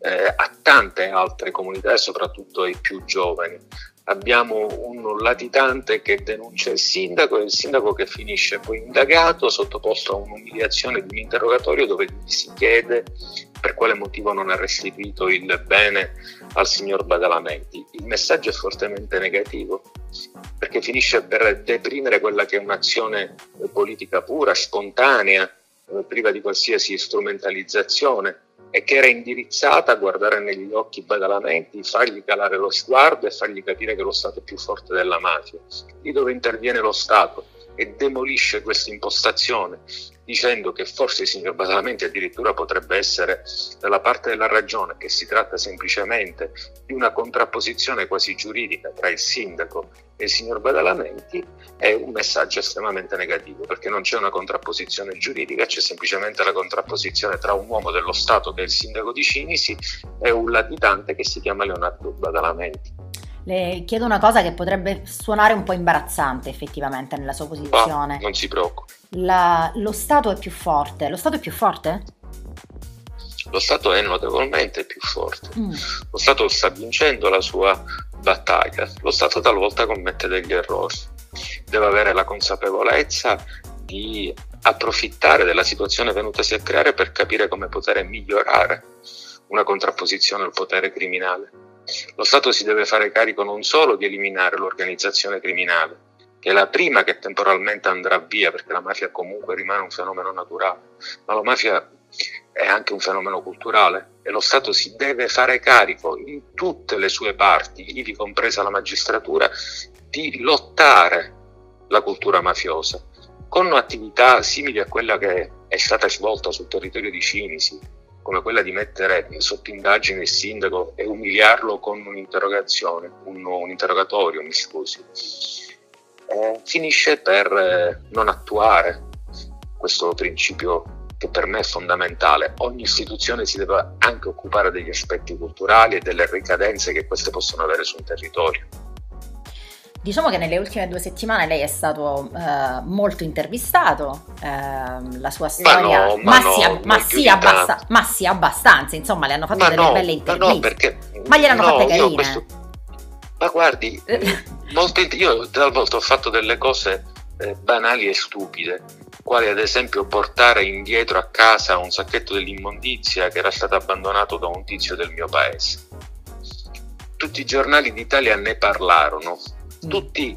eh, a tante altre comunità e soprattutto ai più giovani. Abbiamo un latitante che denuncia il sindaco e il sindaco che finisce poi indagato, sottoposto a un'umiliazione di un interrogatorio dove gli si chiede per quale motivo non ha restituito il bene al signor Badalamenti. Il messaggio è fortemente negativo perché finisce per deprimere quella che è un'azione politica pura, spontanea, eh, priva di qualsiasi strumentalizzazione e che era indirizzata a guardare negli occhi Badalamenti, fargli calare lo sguardo e fargli capire che lo Stato è più forte della mafia. Lì dove interviene lo Stato e demolisce questa impostazione dicendo che forse il signor Badalamenti addirittura potrebbe essere dalla parte della ragione, che si tratta semplicemente di una contrapposizione quasi giuridica tra il sindaco e il signor Badalamenti, è un messaggio estremamente negativo, perché non c'è una contrapposizione giuridica, c'è semplicemente la contrapposizione tra un uomo dello Stato che è il sindaco di Cinisi e un latitante che si chiama Leonardo Badalamenti. Le chiedo una cosa che potrebbe suonare un po' imbarazzante effettivamente nella sua posizione. Ah, non si preoccupi. La, lo Stato è più forte. Lo Stato è più forte? Lo Stato è notevolmente più forte. Mm. Lo Stato sta vincendo la sua battaglia. Lo Stato talvolta commette degli errori. Deve avere la consapevolezza di approfittare della situazione venutasi a creare per capire come poter migliorare una contrapposizione al potere criminale lo Stato si deve fare carico non solo di eliminare l'organizzazione criminale, che è la prima che temporalmente andrà via, perché la mafia comunque rimane un fenomeno naturale, ma la mafia è anche un fenomeno culturale e lo Stato si deve fare carico in tutte le sue parti, ivi compresa la magistratura, di lottare la cultura mafiosa con attività simili a quella che è stata svolta sul territorio di Cinisi, come quella di mettere sotto indagine il sindaco e umiliarlo con un'interrogazione, un, un interrogatorio, mi scusi, eh, finisce per eh, non attuare questo principio che per me è fondamentale. Ogni istituzione si deve anche occupare degli aspetti culturali e delle ricadenze che queste possono avere sul territorio. Diciamo che nelle ultime due settimane lei è stato eh, molto intervistato, eh, la sua storia, ma, no, ma, ma, sì, ma, sì, abbasta, ma, sì, abbastanza, insomma le hanno fatto delle no, belle interviste. Ma no, perché, ma gliel'hanno no, fatte carine. Questo, ma guardi, molte, io talvolta ho fatto delle cose eh, banali e stupide, quali ad esempio portare indietro a casa un sacchetto dell'immondizia che era stato abbandonato da un tizio del mio paese. Tutti i giornali d'Italia ne parlarono tutti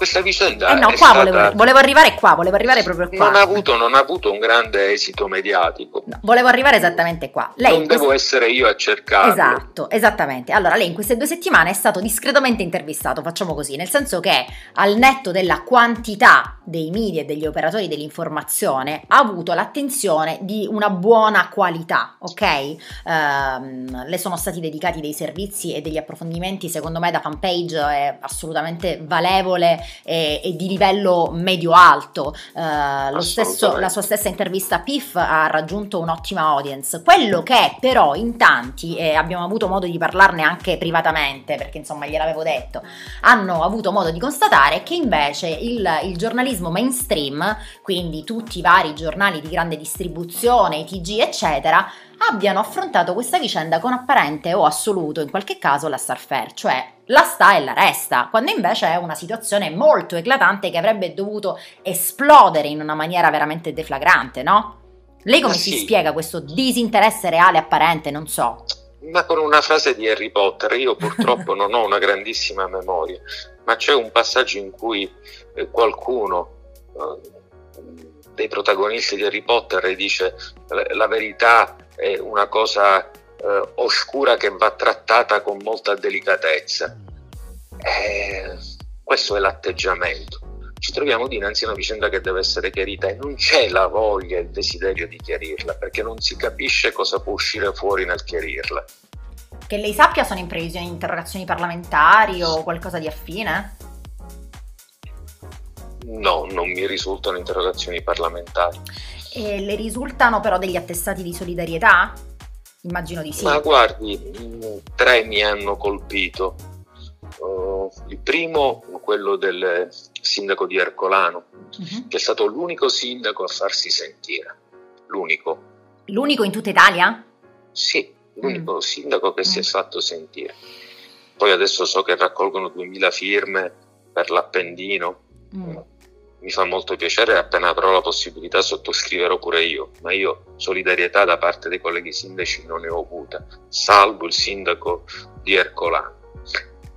questa vicenda eh no, qua stata... volevo, volevo, arrivare qua, volevo arrivare proprio qua. Non ha avuto, non ha avuto un grande esito mediatico. No, volevo arrivare esattamente qua. Lei non devo essere io a cercarlo. Esatto, esattamente. Allora, lei in queste due settimane è stato discretamente intervistato, facciamo così, nel senso che al netto della quantità dei media e degli operatori dell'informazione ha avuto l'attenzione di una buona qualità, ok? Ehm, le sono stati dedicati dei servizi e degli approfondimenti, secondo me, da fanpage è assolutamente valevole e, e di livello medio-alto. Uh, la sua stessa intervista a PIF ha raggiunto un'ottima audience. Quello che però in tanti, e abbiamo avuto modo di parlarne anche privatamente, perché insomma gliel'avevo detto, hanno avuto modo di constatare è che invece il, il giornalismo mainstream, quindi tutti i vari giornali di grande distribuzione, i TG eccetera, abbiano affrontato questa vicenda con apparente o assoluto, in qualche caso, la star fair, cioè la sta e la resta, quando invece è una situazione molto eclatante che avrebbe dovuto esplodere in una maniera veramente deflagrante, no? Lei come sì. si spiega questo disinteresse reale apparente? Non so. Ma con una frase di Harry Potter, io purtroppo non ho una grandissima memoria, ma c'è un passaggio in cui eh, qualcuno eh, dei protagonisti di Harry Potter dice la verità è una cosa eh, oscura che va trattata con molta delicatezza. Eh, questo è l'atteggiamento. Ci troviamo dinanzi a una vicenda che deve essere chiarita e non c'è la voglia e il desiderio di chiarirla perché non si capisce cosa può uscire fuori nel chiarirla. Che lei sappia sono in previsione interrogazioni parlamentari o qualcosa di affine? No, non mi risultano interrogazioni parlamentari. E le risultano però degli attestati di solidarietà? Immagino di sì. Ma guardi, mm, tre mi hanno colpito. Uh, il primo, quello del sindaco di Ercolano, uh-huh. che è stato l'unico sindaco a farsi sentire. L'unico. L'unico in tutta Italia? Sì, l'unico mm. sindaco che mm. si è fatto sentire. Poi adesso so che raccolgono 2000 firme per l'Appendino. Mm mi fa molto piacere, appena avrò la possibilità sottoscriverò pure io, ma io solidarietà da parte dei colleghi sindaci non ne ho avuta, salvo il sindaco di Ercolano.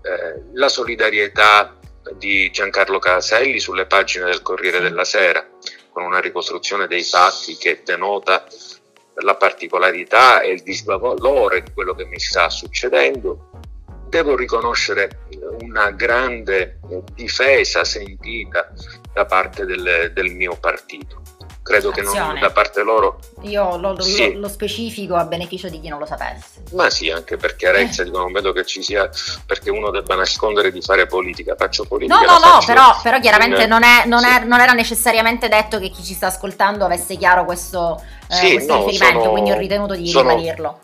Eh, la solidarietà di Giancarlo Caselli sulle pagine del Corriere della Sera, con una ricostruzione dei fatti che denota la particolarità e il disvalore di quello che mi sta succedendo, devo riconoscere una grande difesa sentita da parte del, del mio partito. Credo che non, da parte loro. Io lo, sì. lo, lo, specifico a beneficio di chi non lo sapesse. Ma sì, anche per chiarezza, eh. dico, non vedo che ci sia perché uno debba nascondere di fare politica. Faccio politica. No, no, no, però, però, chiaramente in, non, è, non, sì. è, non, era necessariamente detto che chi ci sta ascoltando avesse chiaro questo, eh, sì, questo no, riferimento, sono, quindi ho ritenuto di sono, ribadirlo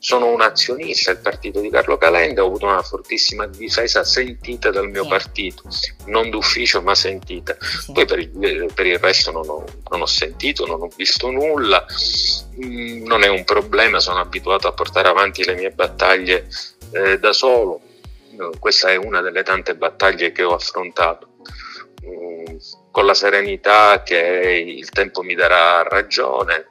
sono un azionista del partito di Carlo Calenda, ho avuto una fortissima difesa sentita dal mio sì. partito, non d'ufficio ma sentita. Sì. Poi per il, per il resto non ho, non ho, sentito, non ho visto nulla, mm, non è un problema, sono abituato a portare avanti le mie battaglie eh, da solo, questa è una delle tante battaglie che ho affrontato. Mm, con la serenità che il tempo mi darà ragione,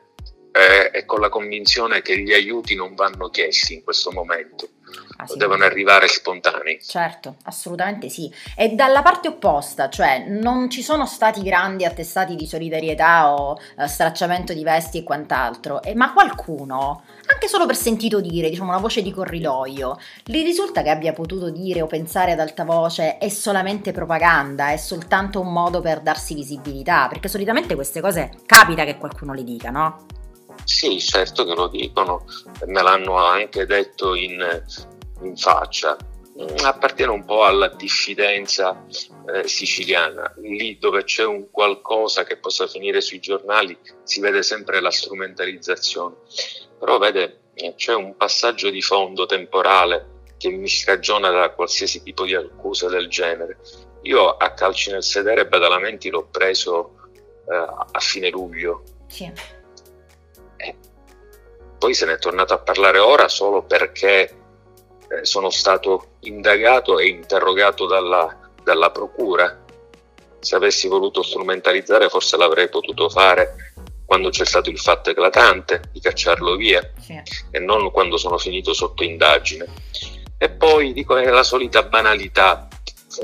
eh, e con la convinzione che gli aiuti non vanno chiesti in questo momento. Ah, sì. devono arrivare spontanei. Certo, assolutamente sì. E dalla parte opposta, cioè non ci sono stati grandi attestati di solidarietà o eh, stracciamento di vesti e quant'altro, eh, ma qualcuno, anche solo per sentito dire, diciamo una voce di corridoio, le risulta che abbia potuto dire o pensare ad alta voce è solamente propaganda, è soltanto un modo per darsi visibilità, perché solitamente queste cose capita che qualcuno le dica, no? Sì, certo che lo dicono, me l'hanno anche detto in, in faccia. Mm, appartiene un po' alla diffidenza eh, siciliana. Lì dove c'è un qualcosa che possa finire sui giornali si vede sempre la strumentalizzazione. Però vede, c'è un passaggio di fondo temporale che mi scagiona da qualsiasi tipo di accusa del genere. Io a calci nel sedere Badalamenti l'ho preso eh, a fine luglio. Sì poi se ne è tornato a parlare ora solo perché eh, sono stato indagato e interrogato dalla, dalla procura. Se avessi voluto strumentalizzare forse l'avrei potuto fare quando c'è stato il fatto eclatante di cacciarlo via sì. e non quando sono finito sotto indagine. E poi dico è la solita banalità.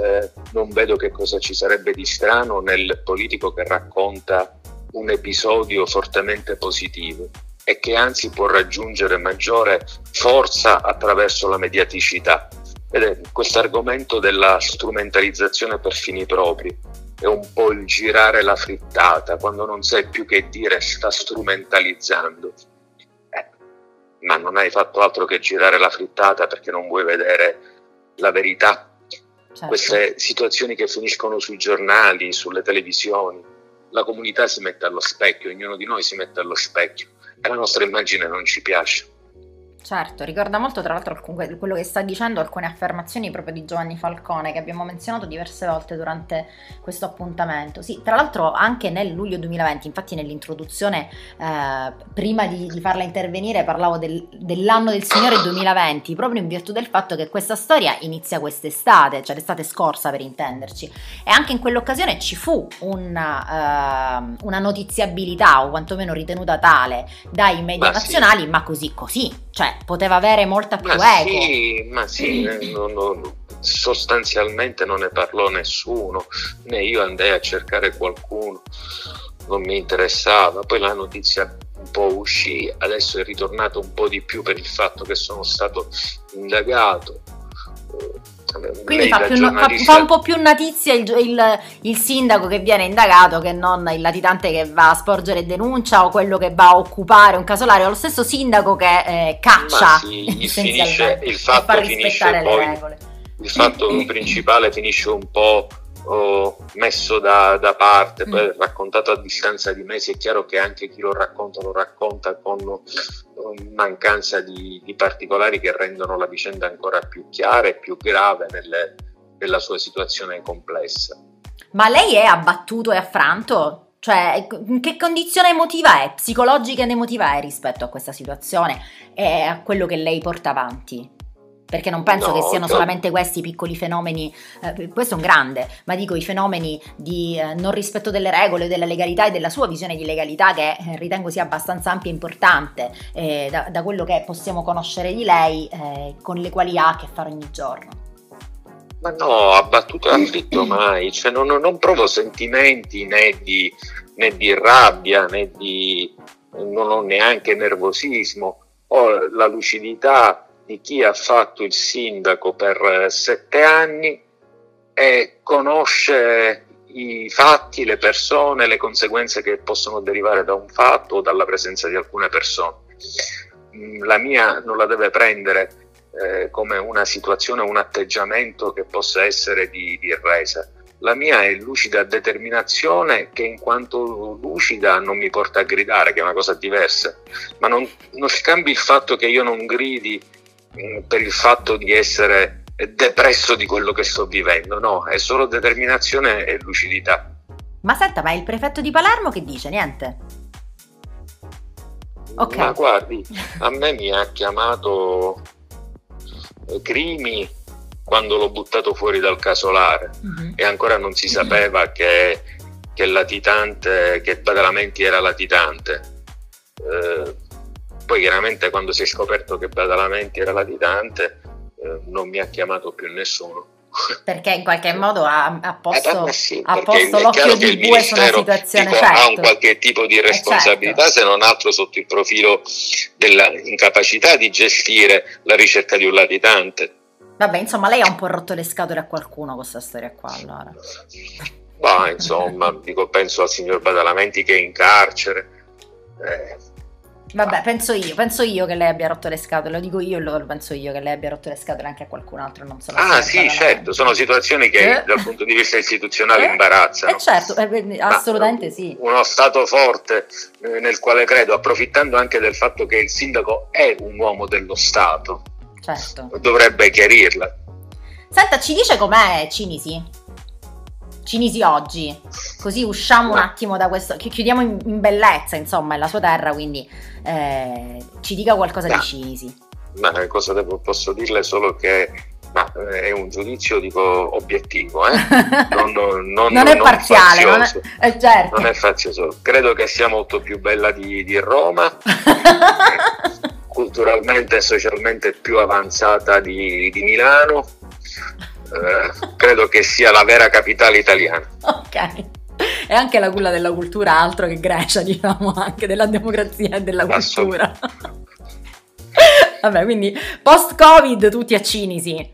Eh, non vedo che cosa ci sarebbe di strano nel politico che racconta un episodio fortemente positivo e che anzi può raggiungere maggiore forza attraverso la mediaticità. questo argomento della strumentalizzazione per fini propri è un po' il girare la frittata, quando non sai più che dire sta strumentalizzando. Eh, ma non hai fatto altro che girare la frittata perché non vuoi vedere la verità. certo. queste situazioni che finiscono sui giornali, sulle televisioni. La comunità si mette allo specchio, ognuno di noi si mette allo specchio e la nostra immagine non ci piace. Certo, ricorda molto tra l'altro quello che sta dicendo alcune affermazioni proprio di Giovanni Falcone che abbiamo menzionato diverse volte durante questo appuntamento. Sì, tra l'altro anche nel luglio 2020, infatti nell'introduzione eh, prima di, di, farla intervenire parlavo del, dell'anno del Signore 2020, proprio in virtù del fatto che questa storia inizia quest'estate, cioè l'estate scorsa per intenderci, e anche in quell'occasione ci fu una, uh, una notiziabilità o quantomeno ritenuta tale dai media ma nazionali, sì. ma così così cioè, poteva avere molta più ma eco. Sì, ma sì, eh, non, non, sostanzialmente non ne parlò nessuno, né io andai a cercare qualcuno, non mi interessava. Poi la notizia un po' uscì, adesso è ritornato un po' di più per il fatto che sono stato indagato quindi fa, più, fa, fa, un po' più notizia il, il, il, sindaco che viene indagato che non il latitante che va a sporgere denuncia o quello che va a occupare un casolare o lo stesso sindaco che eh, caccia sì, finisce, il fatto finisce poi, il fatto principale finisce un po' oh, messo da, da parte, mm. poi raccontato a distanza di mesi, è chiaro che anche chi lo racconta lo racconta con mancanza di, di particolari che rendono la vicenda ancora più chiara e più grave nelle, nella sua situazione complessa. Ma lei è abbattuto e affranto? Cioè, in che condizione emotiva è, psicologica ed emotiva è rispetto a questa situazione e a quello che lei porta avanti? Perché non penso no, che siano no. solamente questi piccoli fenomeni, eh, questo è un grande, ma dico i fenomeni di eh, non rispetto delle regole, della legalità e della sua visione di legalità che eh, ritengo sia abbastanza ampia e importante eh, da, da, quello che possiamo conoscere di lei, eh, con le quali ha a che fare ogni giorno. Ma no, abbattuto e afflitto mai, cioè non, non, provo sentimenti né di, né di rabbia né di... non ho neanche nervosismo, ho la lucidità di chi ha fatto il sindaco per eh, sette anni e conosce i fatti, le persone, le conseguenze che possono derivare da un fatto o dalla presenza di alcune persone. Mm, la mia non la deve prendere eh, come una situazione, un atteggiamento che possa essere di, di resa. La mia è lucida determinazione che in quanto lucida non mi porta a gridare, che è una cosa diversa, ma non, non scambi il fatto che io non gridi per il fatto di essere depresso di quello che sto vivendo, no, è solo determinazione e lucidità. Ma senta, ma il prefetto di Palermo che dice? Niente? Ok. Ma guardi, a me mi ha chiamato eh, Crimi quando l'ho buttato fuori dal casolare uh-huh. e ancora non si sapeva che, che latitante, che Badalamenti era latitante. Eh, poi chiaramente quando si è scoperto che Badalamenti era latitante eh, non mi ha chiamato più nessuno. Perché in qualche modo ha, ha posto, eh, sì, ha posto l'occhio di bue su una situazione tipo, certo. Ha un qualche tipo di responsabilità, eh certo. se non altro sotto il profilo dell'incapacità di gestire la ricerca di un latitante. Vabbè, insomma, lei ha un po' rotto le scatole a qualcuno con questa storia qua, allora. Bah, insomma, dico, penso al signor Badalamenti che è in carcere. Eh, Vabbè, penso io, penso io che lei abbia rotto le scatole, lo dico io e lo penso io che lei abbia rotto le scatole anche a qualcun altro, non so. Ah sì, certo, sono situazioni che eh? dal punto di vista istituzionale eh? imbarazzano. Eh certo, eh, assolutamente sì. Uno Stato forte eh, nel quale credo, approfittando anche del fatto che il sindaco è un uomo dello Stato, certo. dovrebbe chiarirla. Senta, ci dice com'è Cinisi? Cinisi oggi, così usciamo un attimo da questo, chiudiamo in, in bellezza, insomma, è la sua terra, quindi eh, ci dica qualcosa no. di Cinisi. Ma cosa devo, posso dirle solo che ma, eh, è un giudizio dico obiettivo, eh? non, non, non, non, è parziale, non è, eh, certo. non è fazioso. Credo che sia molto più bella di, di Roma, culturalmente e socialmente più avanzata di, di Milano eh, credo che sia la vera capitale italiana. Ok. E anche la culla della cultura, altro che Grecia, diciamo, anche della democrazia e della cultura. Vabbè, quindi post-Covid tutti a Cinisi.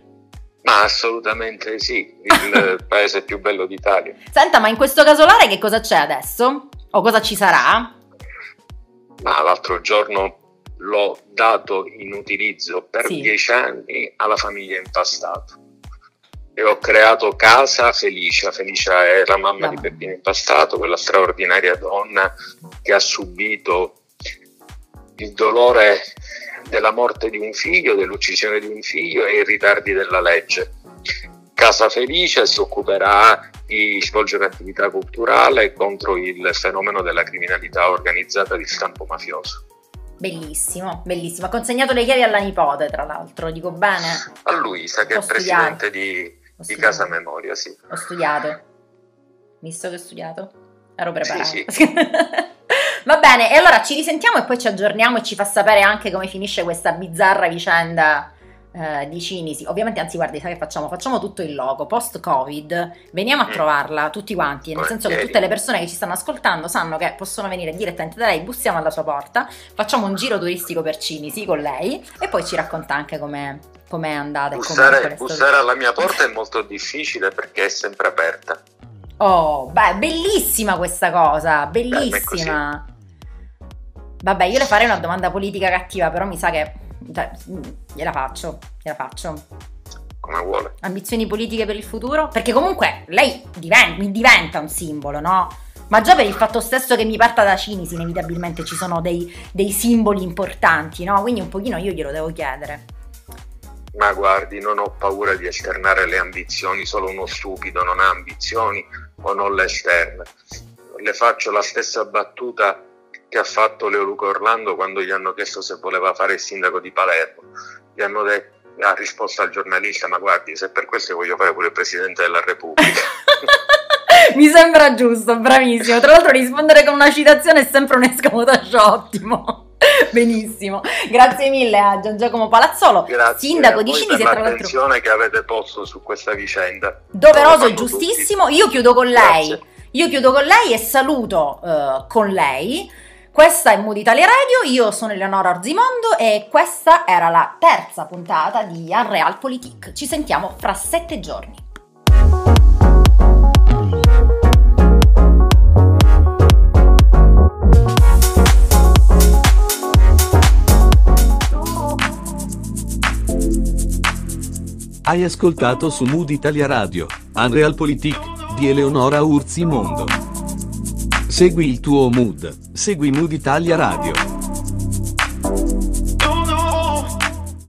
Ma assolutamente sì, il paese più bello d'Italia. Senta, ma in questo casolare che cosa c'è adesso? O cosa ci sarà? Ma l'altro giorno l'ho dato in utilizzo per sì. dieci anni alla famiglia Impastato e ho creato Casa Felicia. Felicia è la mamma di Peppino Impastato, quella straordinaria donna che ha subito il dolore della morte di un figlio, dell'uccisione di un figlio e i ritardi della legge. Casa Felice si occuperà di svolgere attività culturale contro il fenomeno della criminalità organizzata di stampo mafioso. Bellissimo, bellissimo. Ha consegnato le chiavi alla nipote, tra l'altro, dico bene. A Luisa, che Ho è presidente studiato. di, di. Casa Memoria, sì. Ho studiato. Visto che ho studiato? Ero preparata. Sì, Va bene, e allora ci risentiamo e poi ci aggiorniamo e ci fa sapere anche come finisce questa bizzarra vicenda eh, di Cinisi. Ovviamente, anzi, guardi, sai che facciamo? Facciamo tutto il logo. Post-Covid, veniamo a Mm. trovarla tutti quanti, nel senso che tutte le persone che ci stanno ascoltando sanno che possono venire direttamente da lei, bussiamo alla sua porta, facciamo un giro turistico per Cinisi con lei e poi ci racconta anche come è andata Bussare, qual è stato- bussare alla mia porta è molto difficile perché è sempre aperta. Oh, beh, bellissima questa cosa, bellissima. Vabbè, io le farei una domanda politica cattiva, però mi sa che cioè, gliela faccio, gliela faccio. Come vuole. Ambizioni politiche per il futuro? Perché comunque lei diven- mi diventa un simbolo, no? Ma già per il fatto stesso che mi parta da Cinisi, inevitabilmente ci sono dei, dei simboli importanti, no? Quindi un pochino io glielo devo chiedere. Ma guardi, non ho paura di esternare le ambizioni, solo uno stupido non ha ambizioni o non le esterna. Le faccio la stessa battuta che ha fatto Leo Luca Orlando quando gli hanno chiesto se voleva fare il sindaco di Palermo. Gli hanno detto, ha risposto al giornalista, ma guardi, se per questo voglio fare pure il Presidente della Repubblica. Mi sembra giusto, bravissimo. Tra l'altro rispondere con una citazione è sempre un escamotage ottimo. Benissimo. Grazie mille a Gian Giacomo Palazzolo, Grazie sindaco di Cinisi e per l'attenzione che avete posto su questa vicenda. doveroso e giustissimo. Io chiudo con lei. Grazie. Io chiudo con lei e saluto eh, con lei. Questa è Mood Italia Radio, io sono Eleonora Orzimondo e questa era la terza puntata di Unreal Politik. Ci sentiamo fra sette giorni. Hai ascoltato su Mood Italia Radio, Unreal Politik, di Eleonora Urzi Mondo. Segui il tuo mood, segui Mood Italia Radio.